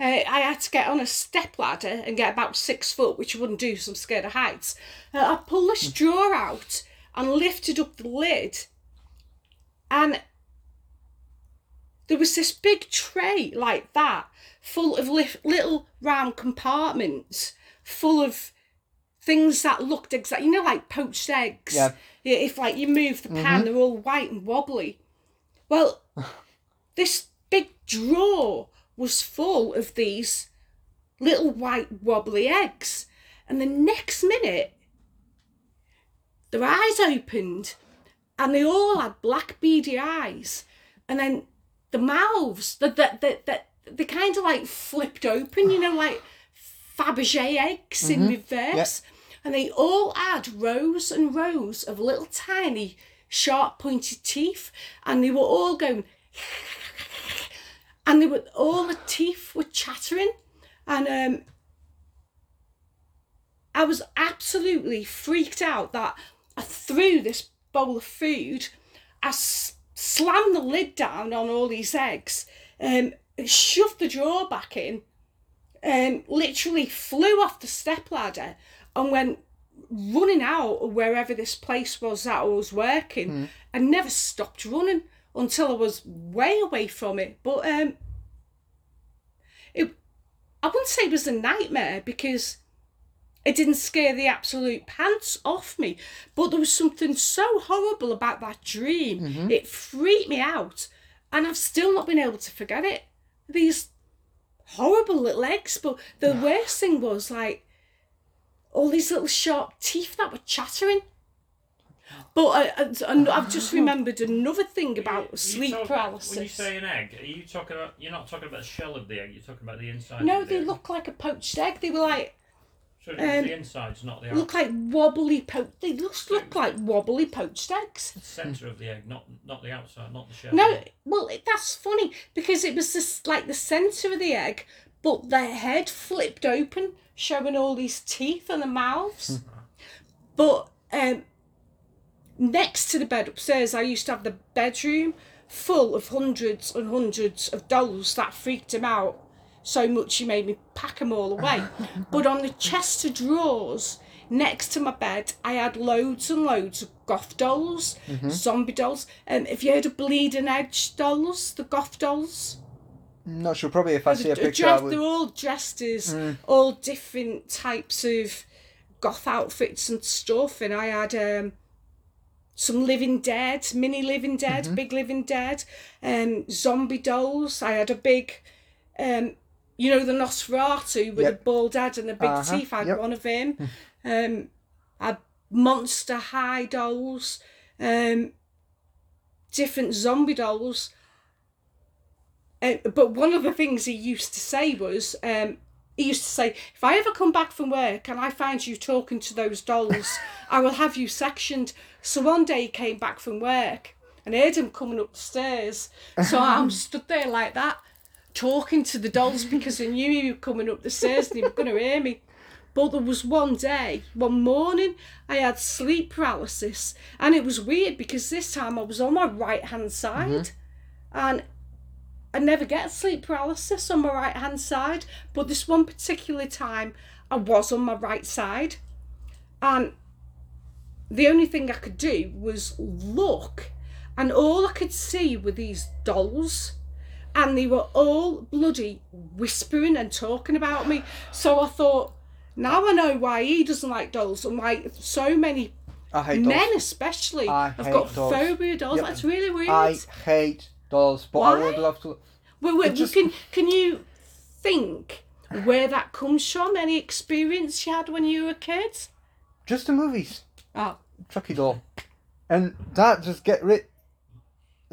Uh, I had to get on a step ladder and get about six foot, which I wouldn't do, so I'm scared of heights. Uh, I pulled this drawer out and lifted up the lid, and there was this big tray like that, full of li- little round compartments, full of things that looked exactly, you know, like poached eggs. Yeah. Yeah, If like you move the pan, they're all white and wobbly. Well, this big drawer was full of these little white wobbly eggs, and the next minute, their eyes opened, and they all had black beady eyes, and then the mouths, the the the, the they kind of like flipped open, you know, like Fabergé eggs in mm-hmm. reverse. And they all had rows and rows of little tiny sharp pointed teeth. And they were all going and they were all the teeth were chattering. And um I was absolutely freaked out that I threw this bowl of food. I s- slammed the lid down on all these eggs, um, shoved the drawer back in, um, literally flew off the stepladder and went running out wherever this place was that I was working and never stopped running until I was way away from it. But um, it, I wouldn't say it was a nightmare because it didn't scare the absolute pants off me. But there was something so horrible about that dream. It freaked me out. And I've still not been able to forget it. These horrible little eggs. But the worst thing was like all these little sharp teeth that were chattering. But I, I, and I've just remembered another thing about You sleep talk- paralysis. When you say an egg, are you talking about? You're not talking about the shell of the egg. You're talking about the inside. no, of the they egg. look like a poached egg. They were like So it's um, the insides, not the look like wobbly poached. They just look like wobbly poached eggs. centre of the egg, not not the outside, not the shell. No, well, it- that's funny because it was just like the centre of the egg, but the head flipped open, showing all these teeth and the mouths. but um, next to the bed upstairs, I used to have the bedroom full of hundreds and hundreds of dolls that freaked him out so much he made me pack them all away. but on the chest of drawers next to my bed, I had loads and loads of goth dolls, zombie dolls. Um, have you heard of Bleeding Edge dolls, the goth dolls? Not sure. Probably if I see a picture, I dressed- would. They're all dressed as all different types of goth outfits and stuff. And I had um, some Living Dead, mini Living Dead, Mm-hmm. big Living Dead, um, zombie dolls. I had a big, um, you know, the Nosferatu with Yep. the bald head and the big Uh-huh, teeth. I had yep. one of them. um, I Monster High dolls. Um, different zombie dolls. Uh, but one of the things he used to say was, um, he used to say, if I ever come back from work and I find you talking to those dolls, I will have you sectioned. So one day he came back from work and heard him coming up the stairs. So I'm stood there like that, talking to the dolls because I knew he was coming up the stairs and he was going to hear me. But there was one day, one morning, I had sleep paralysis, and it was weird because this time I was on my right hand mm-hmm. side, and I never get sleep paralysis on my right hand side, but this one particular time I was on my right side, and the only thing I could do was look, and all I could see were these dolls. And they were all bloody whispering and talking about me. So I thought, now I know why he doesn't like dolls and why so many I hate men, dolls. especially, I have got dolls. phobia of dolls. Yep. That's really weird. I hate dolls, but I would love to. Wait, wait, It just- can can you think where that comes from? Any experience you had when you were a kid? Just the movies. Oh, Chucky doll, and that just get rid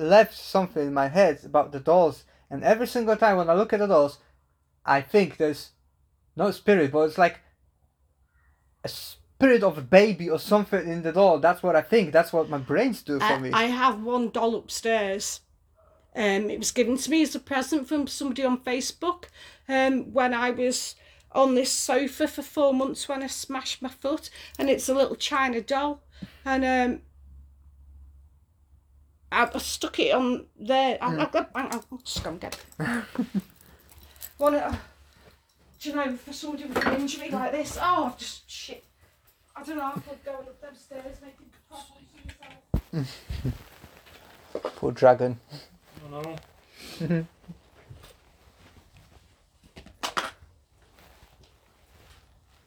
left something in my head about the dolls. And every single time when I look at the dolls, I think there's no spirit, but it's like a spirit of a baby or something in the doll. That's what I think. That's what my brains do for I, me. I have one doll upstairs. Um, it was given to me as a present from somebody on Facebook. Um, when I was on this sofa for four months when I smashed my foot, and it's a little china doll, and um, I, I stuck it on there. I, I, I, I'll just go and get it. One, uh, do you know, for somebody with an injury like this, oh, I've just shit. I don't know. I could go up them stairs making problems for myself. Poor dragon. I know.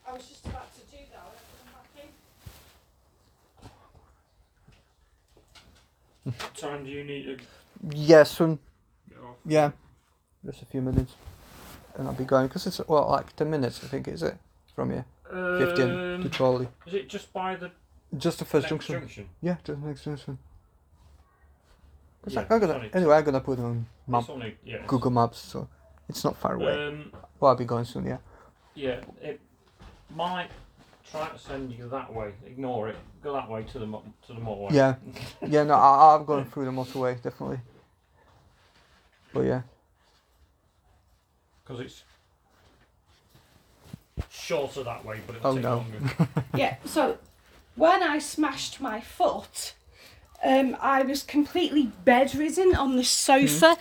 I was just about to do that. when I come back in. What time do you need to Yeah, soon. get off? Yeah, just a few minutes, and I'll be going because it's well like ten minutes. I think is it from here, fifteen to Um, Trolley. is it just by the Just the first next junction. junction? Yeah, just the next junction. 'Cause Yeah, I'm gonna sorry. anyway. I'm gonna put on map, It's only, yeah. it's- Google Maps, so it's not far away. Um, well, I'll be going soon. Yeah. yeah, it might try to send you that way. Ignore it. Go that way to the mo- to the motorway. Yeah. Yeah. No, I, I've gone through the motorway definitely. But yeah. Because it's shorter that way, but it'll Oh, take no. longer. Yeah, so when I smashed my foot, um, I was completely bedridden on the sofa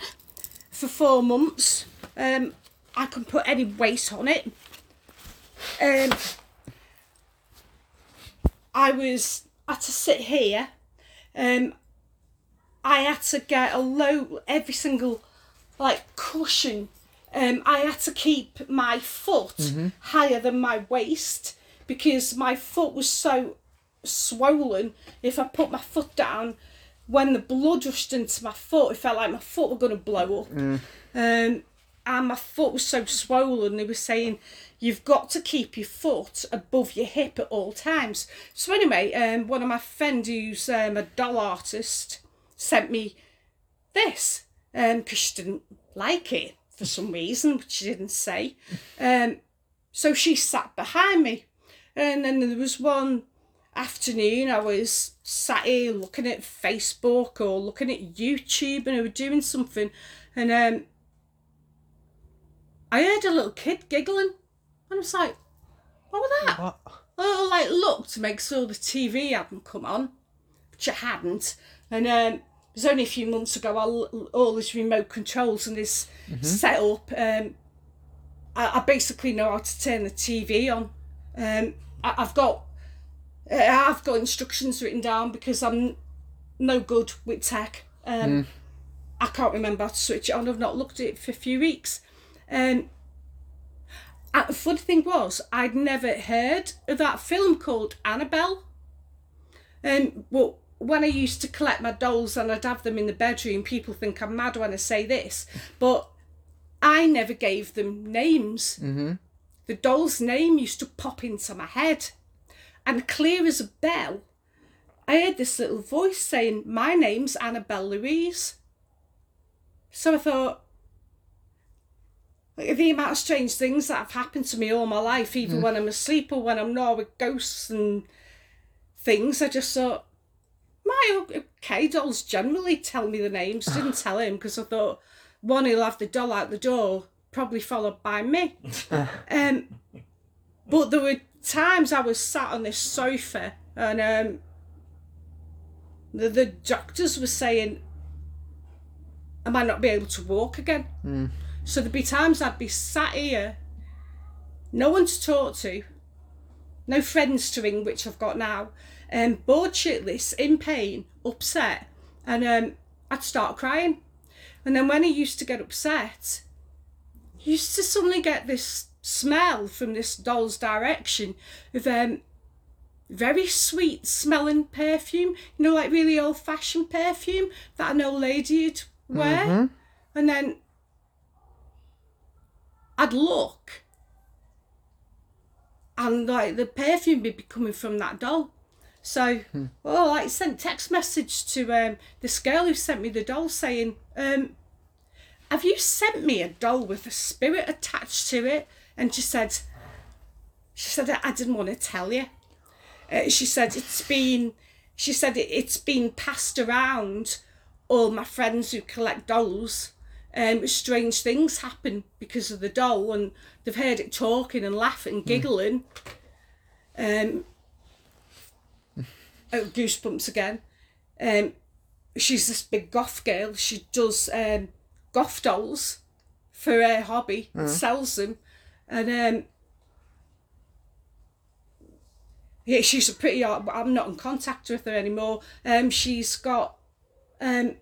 for four months. Um, I couldn't put any weight on it. Um, I was I had to sit here. Um, I had to get a low every single like cushion. Um, I had to keep my foot higher than my waist because my foot was so swollen. If I put my foot down, when the blood rushed into my foot, it felt like my foot were going to blow up. Um, and my foot was so swollen. They were saying you've got to keep your foot above your hip at all times. So anyway, um, one of my friends who's um, a doll artist sent me this because she didn't like it for some reason, which she didn't say. Um, so she sat behind me, and then there was one afternoon I was sat here looking at Facebook or looking at YouTube, and I was doing something, and um, I heard a little kid giggling, and I was like, "What was that?" What? I like looked to make sure the TV hadn't come on, which it hadn't. And um, it was only a few months ago. All, all his remote controls and his setup. Um, I, I basically know how to turn the TV on. Um, I, I've got uh, I've got instructions written down because I'm no good with tech. Um, I can't remember how to switch it on. I've not looked at it for a few weeks. Um, and the funny thing was, I'd never heard of that film called Annabelle. Um, well, when I used to collect my dolls and I'd have them in the bedroom, people think I'm mad when I say this, but I never gave them names. Mm-hmm. The doll's name used to pop into my head, and clear as a bell, I heard this little voice saying, My name's Annabelle Louise. So I thought, the amount of strange things that have happened to me all my life, even when I'm asleep or when I'm not with ghosts and things, I just thought, my okay, dolls generally tell me the names. Didn't tell him because I thought, one, he'll have the doll out the door, probably followed by me. um, but there were times I was sat on this sofa and um, the, the doctors were saying, I might not be able to walk again. Mm. So there'd be times I'd be sat here, no one to talk to, no friends to ring, which I've got now, um, bored shitless, in pain, upset, and um, I'd start crying. And then when he used to get upset, he used to suddenly get this smell from this doll's direction of um, very sweet smelling perfume, you know, like really old fashioned perfume that an old lady'd wear. Mhm. And then I'd look and like the perfume would be coming from that doll. So, oh, like sent text message to um, this girl who sent me the doll saying, um, "Have you sent me a doll with a spirit attached to it?" And she said, "She said I didn't want to tell you." Uh, she said it's been, she said it, it's been passed around all my friends who collect dolls. Um, strange things happen because of the doll, and they've heard it talking and laughing and giggling. Um, oh, goosebumps again. Um, she's this big goth girl. She does um, goth dolls for her hobby, sells them, and um, yeah, she's a pretty. I'm not in contact with her anymore. Um, she's got um,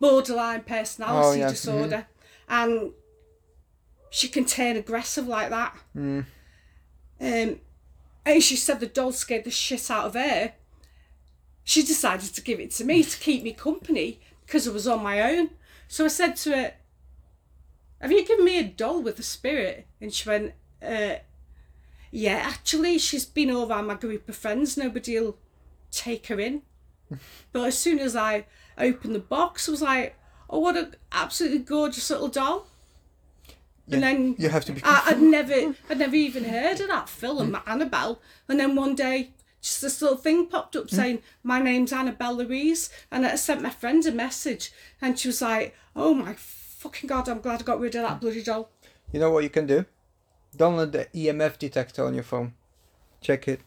borderline personality Oh, yeah, disorder, and she can turn aggressive like that. Mm. Um, and she said the doll scared the shit out of her. She decided to give it to me to keep me company because I was on my own. So I said to her, Have you given me a doll with a spirit? And she went, uh, Yeah, actually, she's been over my group of friends. Nobody'll take her in. but as soon as I opened the box, I was like, Oh, what an absolutely gorgeous little doll. And then You have to be I, I'd never, I'd never even heard of that film, mm. Annabelle. And then one day, just this little thing popped up mm. saying, "My name's Annabelle Louise," and I sent my friend a message, and she was like, "Oh my fucking god, I'm glad I got rid of that bloody doll." You know what you can do? Download the EMF detector on your phone. Check it.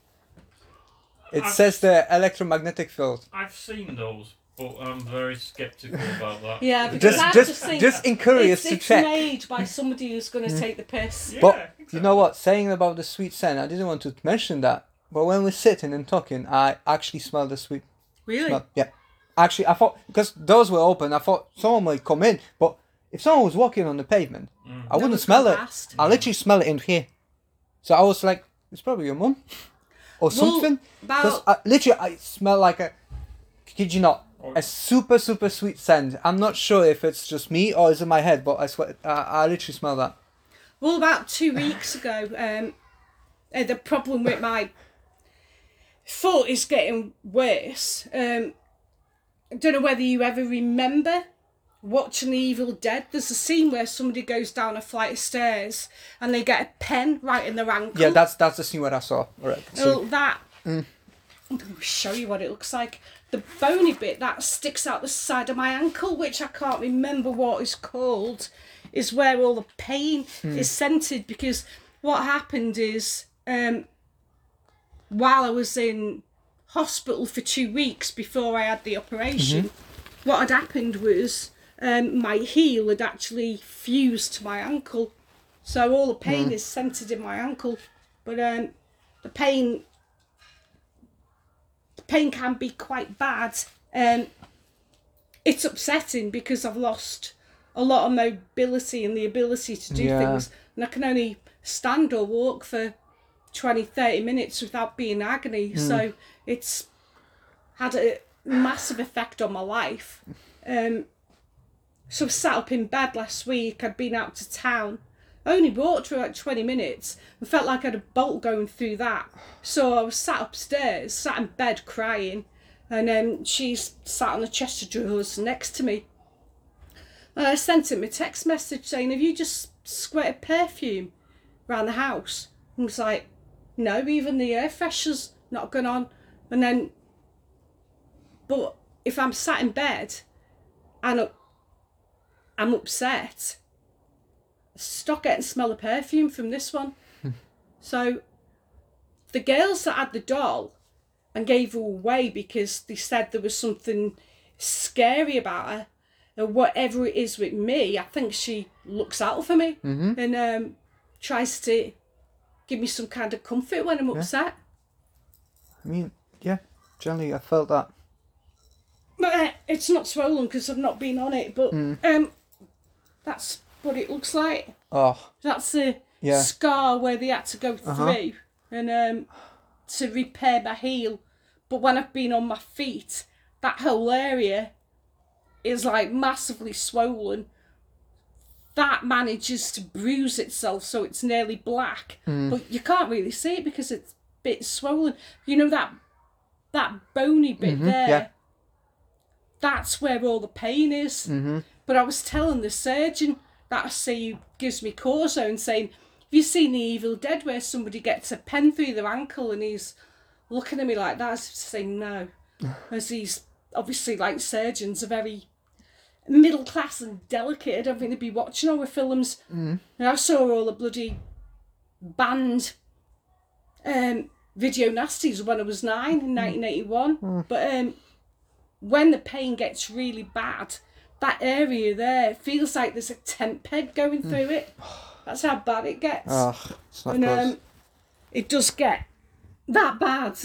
It I've- says the electromagnetic field. I've seen those, but I'm very sceptical about that. Yeah, because Just, I just, just think just encourage it's, to it's check. made by somebody who's going to mm. take the piss. Yeah, But exactly. you know what? Saying about the sweet scent, I didn't want to mention that. But when we're sitting and talking, I actually smell the sweet Really? smell. Yeah. Actually, I thought because doors were open, I thought someone might come in. But if someone was walking on the pavement, mm. I wouldn't one's smell gone it. past. I literally smell it in here. So I was like, it's probably your mum or something. Because about- I, literally, I smell like a. Kid you not? A super super sweet scent. I'm not sure if it's just me or is it my head, but I swear I, I literally smell that. Well, about two weeks ago, um, uh, the problem with my foot is getting worse. Um, I don't know whether you ever remember watching The Evil Dead. There's a scene where somebody goes down a flight of stairs and they get a pen right in their ankle. Yeah, that's that's the scene where I saw. Alright. So, Well, that. I'm going to show you what it looks like. The bony bit that sticks out the side of my ankle, which I can't remember what is called, is where all the pain is centered. Because what happened is, um, while I was in hospital for two weeks before I had the operation, what had happened was um, my heel had actually fused to my ankle. So all the pain is centered in my ankle. But um, the pain pain can be quite bad. Um, it's upsetting because I've lost a lot of mobility and the ability to do Yeah. things. And I can only stand or walk for 20, 30 minutes without being in agony. So it's had a massive effect on my life. Um, so I sat up in bed last week. I'd been out to town. Only walked for like 20 minutes and felt like I had a bolt going through that. So I was sat upstairs, sat in bed crying. and um, she's sat on the chest of drawers next to me. And I sent him a text message saying, "Have you just squirted perfume around the house?" And was like, "No, even the air freshener's not gone on." And then, but if I'm sat in bed and I'm upset, stop getting smell of perfume from this one. so the girls that had the doll and gave her away because they said there was something scary about her or whatever it is with me, I think she looks out for me Mm-hmm. and um, tries to give me some kind of comfort when I'm upset. I mean, yeah, generally I felt that. But uh, it's not swollen because I've not been on it. But Mm. um, that's what it looks like. Oh, That's the Yeah. scar where they had to go Uh-huh. through and um, to repair my heel. But when I've been on my feet, that whole area is like massively swollen. That manages to bruise itself so it's nearly black, Hmm. but you can't really see it because it's a bit swollen. You know that that bony bit Mhm, there. yeah. That's where all the pain is. mm-hmm. But I was telling the surgeon that see gives me cortisone saying, Have you seen the Evil Dead where somebody gets a pen through their ankle and he's looking at me like that? I was saying no. As he's obviously like surgeons are very middle class and delicate. I don't think they'd be watching our films. Mm. And I saw all the bloody banned um, video nasties when I was nine in 1981. But um, when the pain gets really bad, that area there feels like there's a tent peg going through it. That's how bad it gets. Oh, it's not and um, it does get that bad.